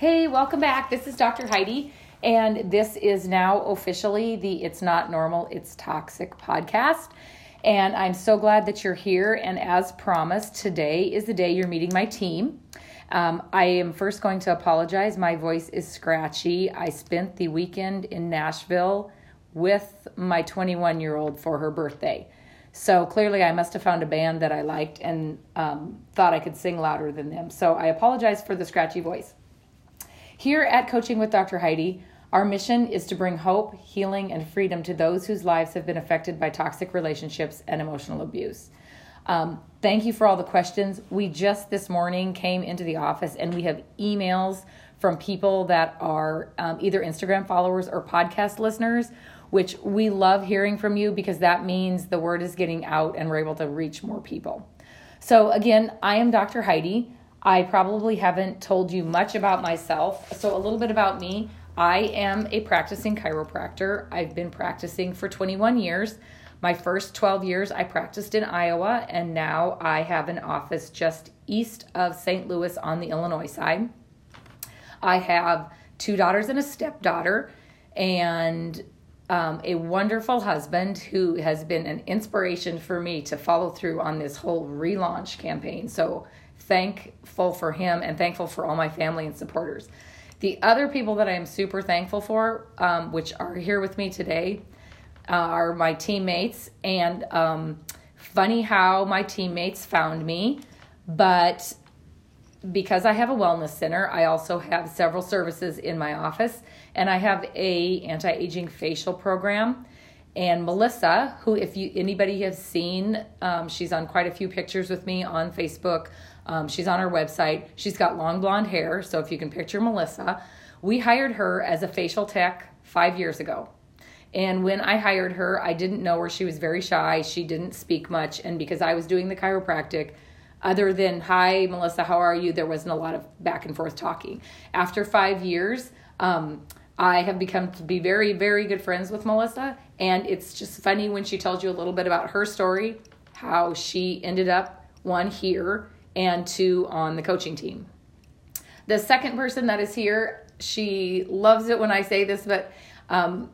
Hey, welcome back. This is Dr. Heidi, and this is now officially the It's Not Normal, It's Toxic podcast. And I'm so glad that you're here. And as promised, today is the day you're meeting my team. Um, I am first going to apologize. My voice is scratchy. I spent the weekend in Nashville with my 21 year old for her birthday. So clearly, I must have found a band that I liked and um, thought I could sing louder than them. So I apologize for the scratchy voice. Here at Coaching with Dr. Heidi, our mission is to bring hope, healing, and freedom to those whose lives have been affected by toxic relationships and emotional abuse. Um, thank you for all the questions. We just this morning came into the office and we have emails from people that are um, either Instagram followers or podcast listeners, which we love hearing from you because that means the word is getting out and we're able to reach more people. So, again, I am Dr. Heidi. I probably haven't told you much about myself. So, a little bit about me. I am a practicing chiropractor. I've been practicing for 21 years. My first 12 years, I practiced in Iowa, and now I have an office just east of St. Louis on the Illinois side. I have two daughters and a stepdaughter, and um, a wonderful husband who has been an inspiration for me to follow through on this whole relaunch campaign. So, thankful for him and thankful for all my family and supporters. The other people that I am super thankful for, um, which are here with me today, uh, are my teammates. And um, funny how my teammates found me, but because I have a wellness center, I also have several services in my office, and I have a anti-aging facial program. And Melissa, who if you anybody has seen, um, she's on quite a few pictures with me on Facebook um, she's on our website. She's got long blonde hair, so if you can picture Melissa, we hired her as a facial tech five years ago. And when I hired her, I didn't know her. She was very shy. She didn't speak much. And because I was doing the chiropractic, other than, hi, Melissa, how are you? There wasn't a lot of back and forth talking. After five years, um, I have become to be very, very good friends with Melissa. And it's just funny when she tells you a little bit about her story, how she ended up, one, here, and two on the coaching team. The second person that is here, she loves it when I say this, but um,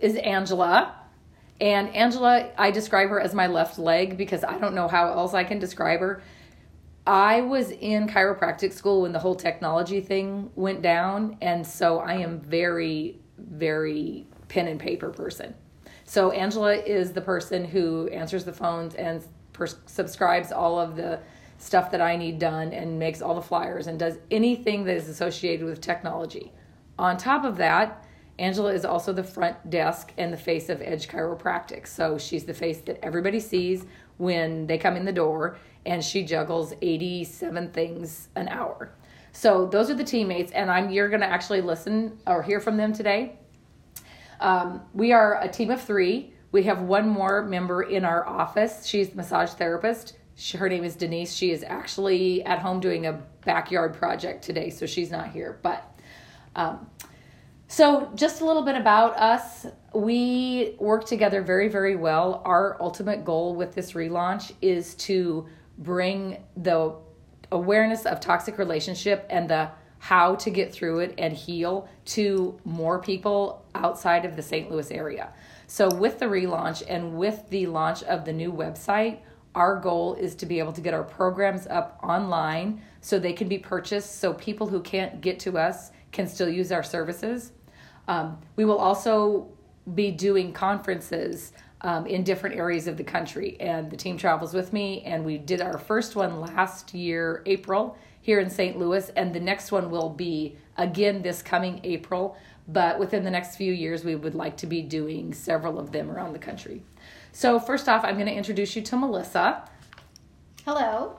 is Angela. And Angela, I describe her as my left leg because I don't know how else I can describe her. I was in chiropractic school when the whole technology thing went down, and so I am very, very pen and paper person. So Angela is the person who answers the phones and pers- subscribes all of the stuff that I need done and makes all the flyers and does anything that is associated with technology. On top of that, Angela is also the front desk and the face of Edge Chiropractic. So she's the face that everybody sees when they come in the door, and she juggles 87 things an hour. So those are the teammates, and I'm you're going to actually listen or hear from them today. Um, we are a team of three. We have one more member in our office. She's the massage therapist she, her name is Denise. She is actually at home doing a backyard project today, so she's not here. But um, so, just a little bit about us. We work together very, very well. Our ultimate goal with this relaunch is to bring the awareness of toxic relationship and the how to get through it and heal to more people outside of the St. Louis area. So, with the relaunch and with the launch of the new website, our goal is to be able to get our programs up online so they can be purchased so people who can't get to us can still use our services. Um, we will also be doing conferences um, in different areas of the country, and the team travels with me. And we did our first one last year, April, here in St. Louis, and the next one will be again this coming April. But within the next few years, we would like to be doing several of them around the country. So, first off, I'm going to introduce you to Melissa. Hello.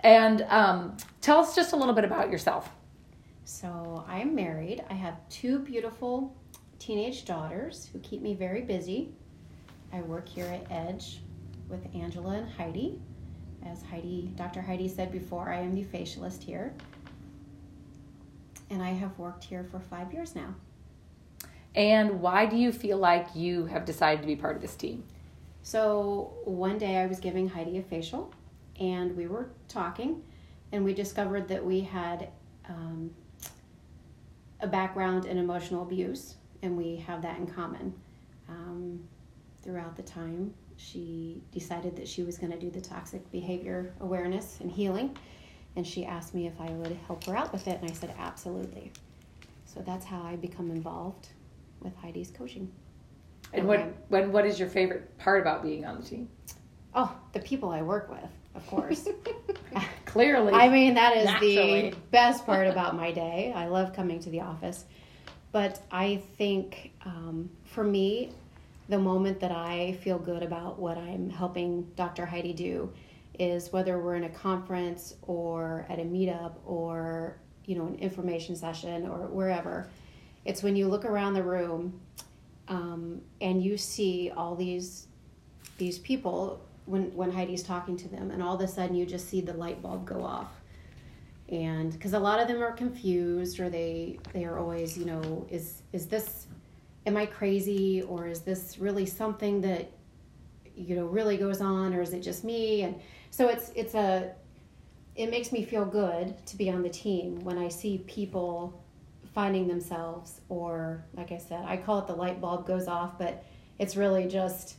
And um, tell us just a little bit about yourself. So, I'm married. I have two beautiful teenage daughters who keep me very busy. I work here at Edge with Angela and Heidi. As Heidi, Dr. Heidi said before, I am the facialist here. And I have worked here for five years now. And why do you feel like you have decided to be part of this team? So one day I was giving Heidi a facial, and we were talking, and we discovered that we had um, a background in emotional abuse, and we have that in common. Um, throughout the time, she decided that she was going to do the toxic behavior awareness and healing, and she asked me if I would help her out with it, and I said absolutely. So that's how I become involved with Heidi's coaching. And what when what is your favorite part about being on the team? Oh, the people I work with, of course. Clearly. I mean, that is Naturally. the best part about my day. I love coming to the office. But I think um, for me, the moment that I feel good about what I'm helping Dr. Heidi do is whether we're in a conference or at a meetup or you know an information session or wherever. It's when you look around the room um, and you see all these these people when when Heidi's talking to them, and all of a sudden you just see the light bulb go off, and because a lot of them are confused or they they are always you know is is this am I crazy or is this really something that you know really goes on or is it just me? And so it's it's a it makes me feel good to be on the team when I see people finding themselves or like I said I call it the light bulb goes off but it's really just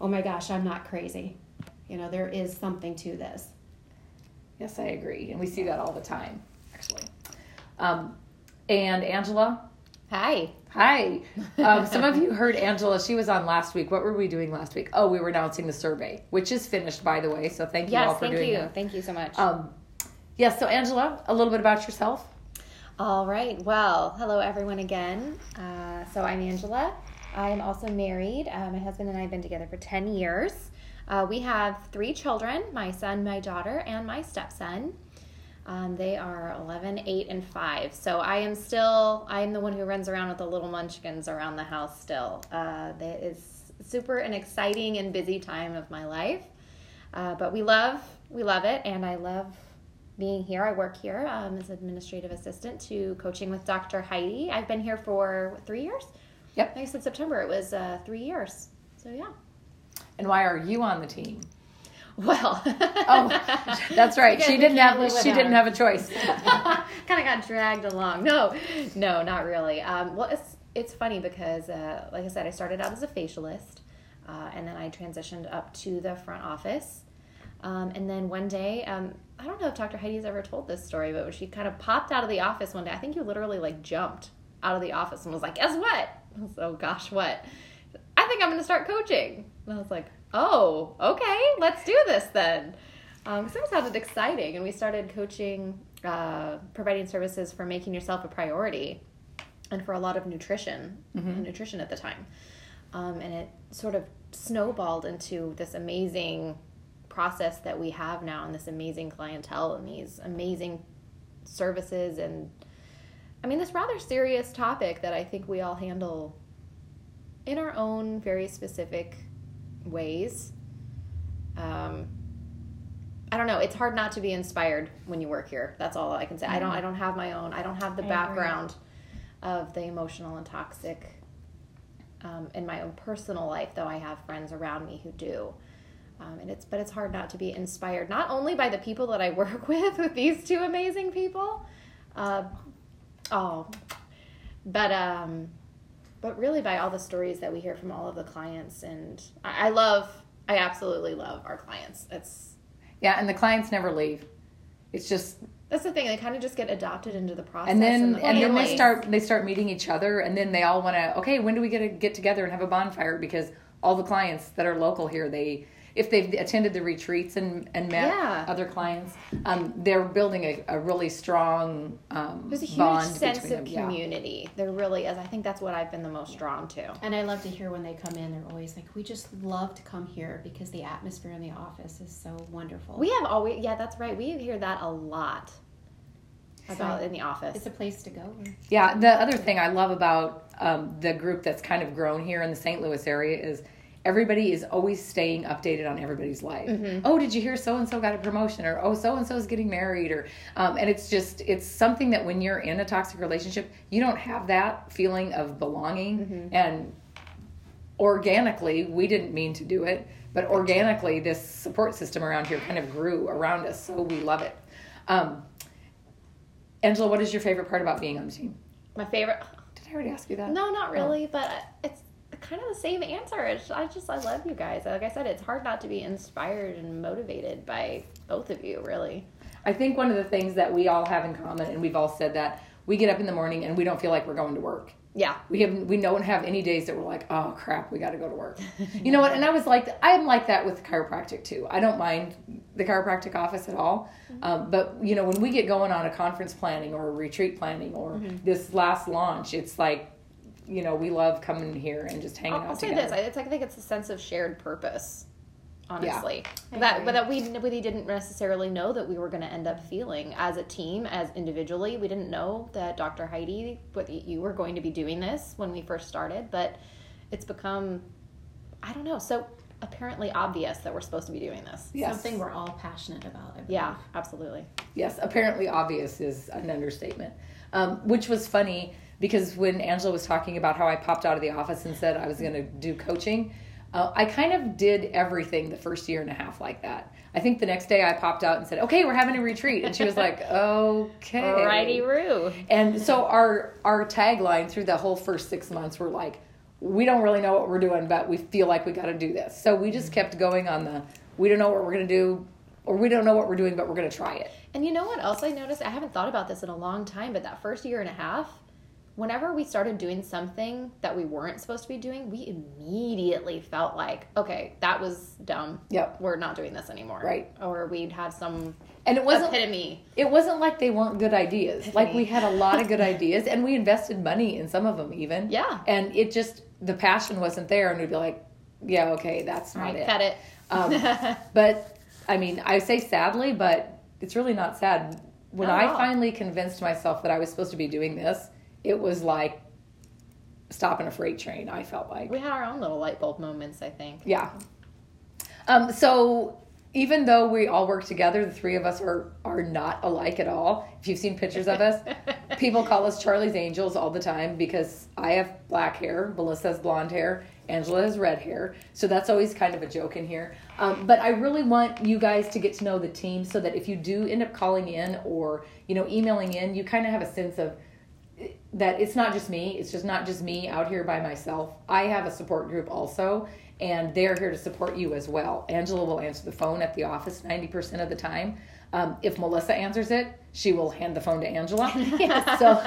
oh my gosh I'm not crazy you know there is something to this Yes, I agree. And we see that all the time, actually. Um, and Angela, Hi. hi. Um, some of you heard Angela. She was on last week. What were we doing last week? Oh, we were announcing the survey, which is finished, by the way. So thank you all for thank doing you. that. Thank you Thank you so much. Um, yes, so Angela, a little bit about yourself. All right. Well, hello everyone again. Uh, so I'm Angela. I'm also married. Uh, my husband and I have been together for 10 years. Uh, we have three children my son, my daughter, and my stepson. Um, they are 11, 8, and 5. So I am still, I am the one who runs around with the little munchkins around the house still. Uh, super an exciting and busy time of my life. Uh, but we love, we love it, and I love being here. I work here um, as administrative assistant to coaching with Dr. Heidi. I've been here for what, three years. Yep. I think in September it was uh, three years. So yeah. And why are you on the team? Well. Oh, that's right. Because She didn't have. She didn't have a choice. kind of got dragged along. No, no, not really. Um, well, it's it's funny because, uh, like I said, I started out as a facialist, uh, and then I transitioned up to the front office. Um, and then one day, um, I don't know if Dr. Heidi's ever told this story, but she kind of popped out of the office one day, I think you literally like jumped out of the office and was like, "Guess what?" I was, oh gosh, what? I think I'm going to start coaching. And I was like, "Oh, okay, let's do this then." Um, so it sounded exciting, and we started coaching, uh, providing services for making yourself a priority, and for a lot of nutrition, nutrition at the time, um, and it sort of snowballed into this amazing process that we have now, and this amazing clientele, and these amazing services, and I mean this rather serious topic that I think we all handle in our own very specific ways. Um, I don't know. It's hard not to be inspired when you work here. That's all I can say. I don't. I don't have my own. I don't have the I agree. background of the emotional and toxic um, in my own personal life. Though I have friends around me who do, um, and it's. But it's hard not to be inspired, not only by the people that I work with, with these two amazing people. Uh, oh, but um, but really by all the stories that we hear from all of the clients, and I, I love. I absolutely love our clients. It's yeah, and the clients never leave. It's just That's the thing; they kind of just get adopted into the process, and then the and then they start they start meeting each other and then they all want to okay when do we get to get together and have a bonfire because all the clients that are local here they if they've attended the retreats and and met Yeah. other clients um, they're building a, a really strong um, There's a huge bond sense between of them. Yeah. community. There really is. I think that's what I've been the most drawn to. And I love to hear when they come in, they're always like, we just love to come here because the atmosphere in the office is so wonderful. We have always, yeah, that's right. We hear that a lot about in the office. it's a place to go. Yeah, the other thing I love about um, the group that's kind of grown here in the St. Louis area is everybody is always staying updated on everybody's life. Oh, did you hear so and so got a promotion, or oh, so and so is getting married, or um, and it's just it's something that when you're in a toxic relationship, you don't have that feeling of belonging. And organically we didn't mean to do it but organically this support system around here kind of grew around us so we love it. Um, angela what is your favorite part about being on the team? My favorite. Did I already ask you that? No, not really, but it's kind of the same answer. It's, I just I love you guys. Like I said, it's hard not to be inspired and motivated by both of you. Really. I think one of the things that we all have in common, and we've all said that, we get up in the morning and we don't feel like we're going to work. Yeah. We have we don't have any days that we're like, oh crap, we got to go to work. You know what? And I was like, I'm like that with chiropractic too. I don't mind the chiropractic office at all, um, but you know, when we get going on a conference planning or a retreat planning or this last launch, it's like, you know, we love coming here and just hanging I'll, out I'll say together. this. I, it's I think it's a sense of shared purpose. Honestly, I that but that we really didn't necessarily know that we were going to end up feeling as a team, as individually. We didn't know that Dr. Heidi, what you were going to be doing this when we first started, but it's become, I don't know, so apparently obvious that we're supposed to be doing this. Yes. Something we're all passionate about. I. Yeah, absolutely. Yes, apparently obvious is an understatement. Um, which was funny because when Angela was talking about how I popped out of the office and said I was going to do coaching, uh, I kind of did everything the first year and a half like that. I think the next day I popped out and said, "Okay, we're having a retreat," and she was like, "Okay." Righty Roo. And so our our tagline through the whole first six months were like, we don't really know what we're doing, but we feel like we got to do this. So we just kept going on the we don't know what we're gonna do, or we don't know what we're doing, but we're gonna try it. And you know what else I noticed? I haven't thought about this in a long time, but that first year and a half, whenever we started doing something that we weren't supposed to be doing, we immediately felt like, okay, that was dumb. Yep. We're not doing this anymore. Right. Or we'd have some And it wasn't epitome. it wasn't like they weren't good ideas. Like we had a lot of good ideas, and we invested money in some of them even. Yeah. And it just the passion wasn't there, and we'd be like, yeah, okay, that's not Right, it. cut it. Um, but I mean, I say sadly, but it's really not sad. When Not I all. finally convinced myself that I was supposed to be doing this, it was like stopping a freight train. I felt like, we had our own little light bulb moments, I think. yeah. Um, so even though we all work together, the three of us are are not alike at all. If you've seen pictures of us, people call us Charlie's Angels all the time because I have black hair, Melissa has blonde hair, Angela has red hair. So that's always kind of a joke in here. Um, but I really want you guys to get to know the team so that if you do end up calling in or you know emailing in, you kind of have a sense of that it's not just me. It's just not just me out here by myself. I have a support group also, and they're here to support you as well. Angela will answer the phone at the office 90% of the time. Um, if Melissa answers it, she will hand the phone to Angela. So,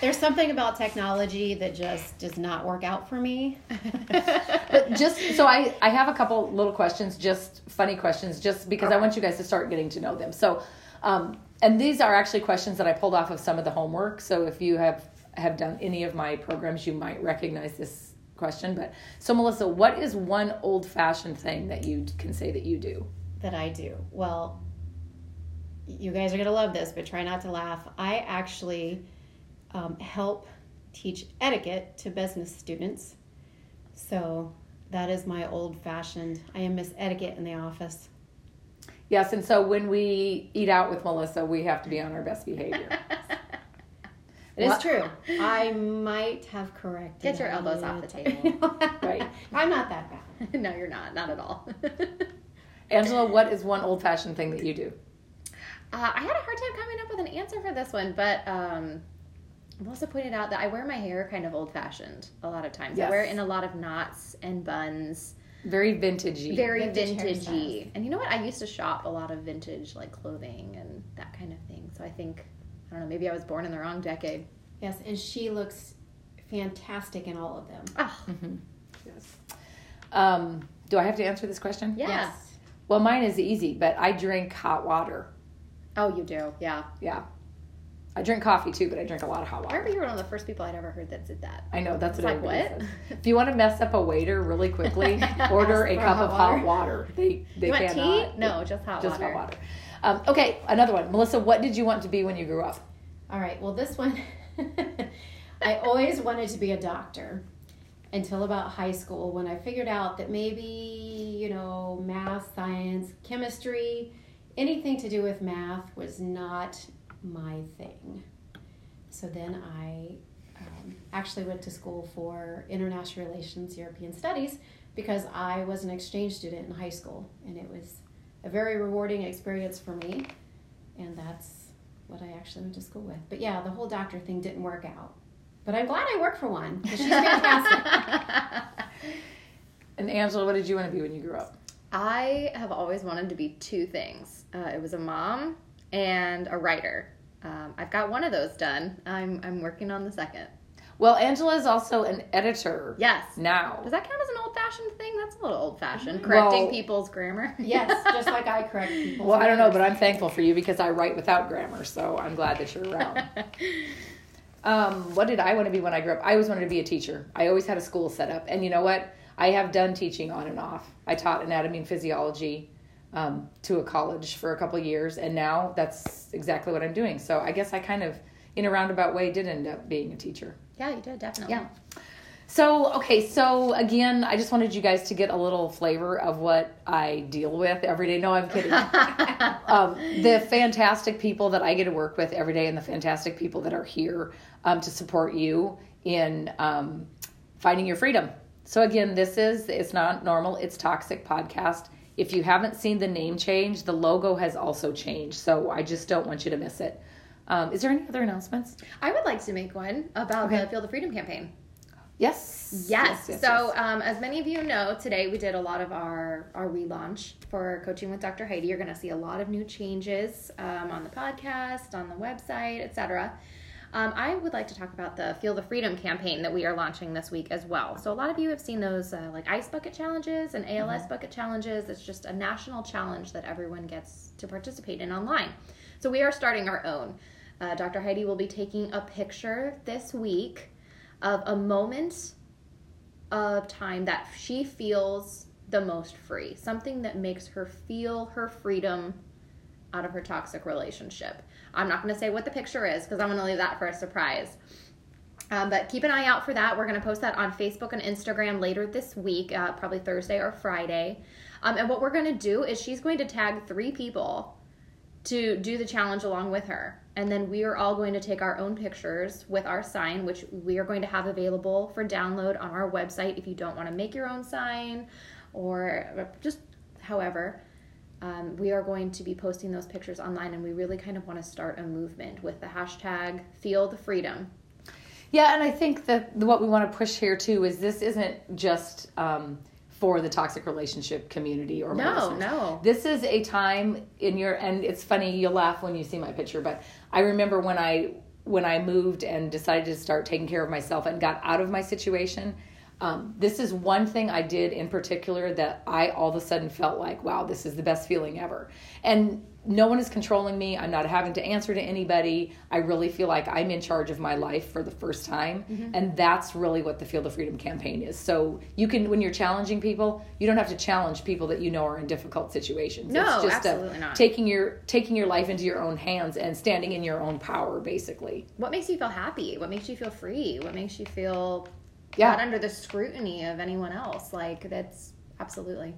There's something about technology that just does not work out for me. but just so I, I have a couple little questions, just funny questions, just because I want you guys to start getting to know them. So, um, and these are actually questions that I pulled off of some of the homework. So if you have have done any of my programs, you might recognize this question. But so, Melissa, what is one old fashioned thing that you can say that you do? that I do. Well, you guys are going to love this, but try not to laugh. I actually um, help teach etiquette to business students. So that is my old fashioned, I am Miss Etiquette in the office. Yes, and so when we eat out with Melissa, we have to be on our best behavior. It is What- true. I might have corrected. Get your elbows off the table. Right. I'm not that bad. no, you're not. Not at all. Angela, what is one old fashioned thing that you do? Uh, I had a hard time coming up with an answer for this one, but um, Melissa pointed out that I wear my hair kind of old fashioned a lot of times. I wear it in a lot of knots and buns, Very vintagey. very Vintage vintagey. hairstyles. And you know what? I used to shop a lot of vintage like clothing and that kind of thing. So I think I don't know. Maybe I was born in the wrong decade. Yes, and she looks fantastic in all of them. Oh, Yes. Um, do I have to answer this question? yeah. Yes. Well, mine is easy, but I drink hot water. Oh, you do. Yeah. Yeah. I drink coffee too, but I drink a lot of hot water. I water. remember you were one of the first people I'd ever heard that did that. I know that's It's what like, everybody what? says. If you want to mess up a waiter really quickly, order a cup hot of hot water. water. They they You want cannot. tea? No, just hot just water. hot water. Um, okay, another one. Melissa, what did you want to be when you grew up? All right. Well, this one, I always wanted to be a doctor until about high school when I figured out that maybe, you know, math, science, chemistry, anything to do with math was not my thing. So then I um, actually went to school for international relations, European studies, because I was an exchange student in high school, and it was a very rewarding experience for me, and that's what I actually went to school with. But yeah, the whole doctor thing didn't work out. But I'm glad I work for one because she's fantastic. And Angela, what did you want to be when you grew up? I have always wanted to be two things. Uh, it was a mom and a writer. Um, I've got one of those done. I'm I'm working on the second. Well, Angela is also an editor Yes. now. Does that count as an old fashioned thing? That's a little old fashioned. Correcting Well- people's grammar. yes, just like I correct people. Well, I don't know, but I'm thankful for you because I write without grammar, so I'm glad that you're around. um, what did I want to be when I grew up? I always wanted to be a teacher. I always had a school set up, and you know what? I have done teaching on and off. I taught anatomy and physiology um, to a college for a couple of years, and now that's exactly what I'm doing. So I guess I kind of, in a roundabout way, did end up being a teacher. yeah, you did definitely. Yeah. So, okay, so again, I just wanted you guys to get a little flavor of what I deal with every day. No, I'm kidding. um, the fantastic people that I get to work with every day and the fantastic people that are here um, to support you in um, finding your freedom. So, again, this is It's Not Normal, It's Toxic podcast. If you haven't seen the name change, the logo has also changed. So, I just don't want you to miss it. Um, is there any other announcements? I would like to make one about Okay. the Feel the Freedom campaign. Yes. Yes. yes, so, yes. Um, as many of you know, today we did a lot of our our relaunch for coaching with Dr. Heidi. You're going to see a lot of new changes um, on the podcast, on the website, etc. Um, I would like to talk about the Feel the Freedom campaign that we are launching this week as well. So, a lot of you have seen those uh, like ice bucket challenges and ALS bucket challenges. It's just a national challenge that everyone gets to participate in online. So, we are starting our own. Uh, Dr. Heidi will be taking a picture this week of a moment of time that she feels the most free, something that makes her feel her freedom out of her toxic relationship. I'm not going to say what the picture is because I'm going to leave that for a surprise. Um, but keep an eye out for that. We're going to post that on Facebook and Instagram later this week, uh, probably Thursday or Friday. Um, and what we're going to do is she's going to tag three people to do the challenge along with her. And then we are all going to take our own pictures with our sign, which we are going to have available for download on our website if you don't want to make your own sign or just however. Um, we are going to be posting those pictures online, and we really kind of want to start a movement with the hashtag Feel the Freedom. Yeah, and I think that what we want to push here too is this isn't just um, for the toxic relationship community or No, listeners. no. This is a time in your and it's funny you'll laugh when you see my picture, but I remember when I when I moved and decided to start taking care of myself and got out of my situation. Um, this is one thing I did in particular that I all of a sudden felt like, wow, this is the best feeling ever. And no one is controlling me. I'm not having to answer to anybody. I really feel like I'm in charge of my life for the first time. Mm-hmm. And that's really what the Feel the Freedom campaign is. So you can, when you're challenging people, you don't have to challenge people that you know are in difficult situations. No, it's just absolutely a, not. taking your taking your life into your own hands and standing in your own power, basically. What makes you feel happy? What makes you feel free? What makes you feel Yeah. not under the scrutiny of anyone else? Like, that's absolutely.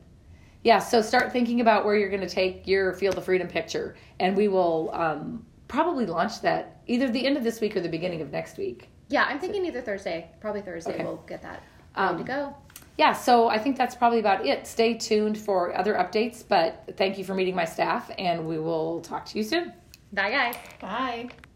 Yeah, so start thinking about where you're going to take your Feel the Freedom picture, and we will um, probably launch that either the end of this week or the beginning of next week. Yeah, I'm thinking either Thursday, probably Thursday, Okay. we'll get that ready Um, to go. Yeah, so I think that's probably about it. Stay tuned for other updates, but thank you for meeting my staff, and we will talk to you soon. Bye, guys. Bye.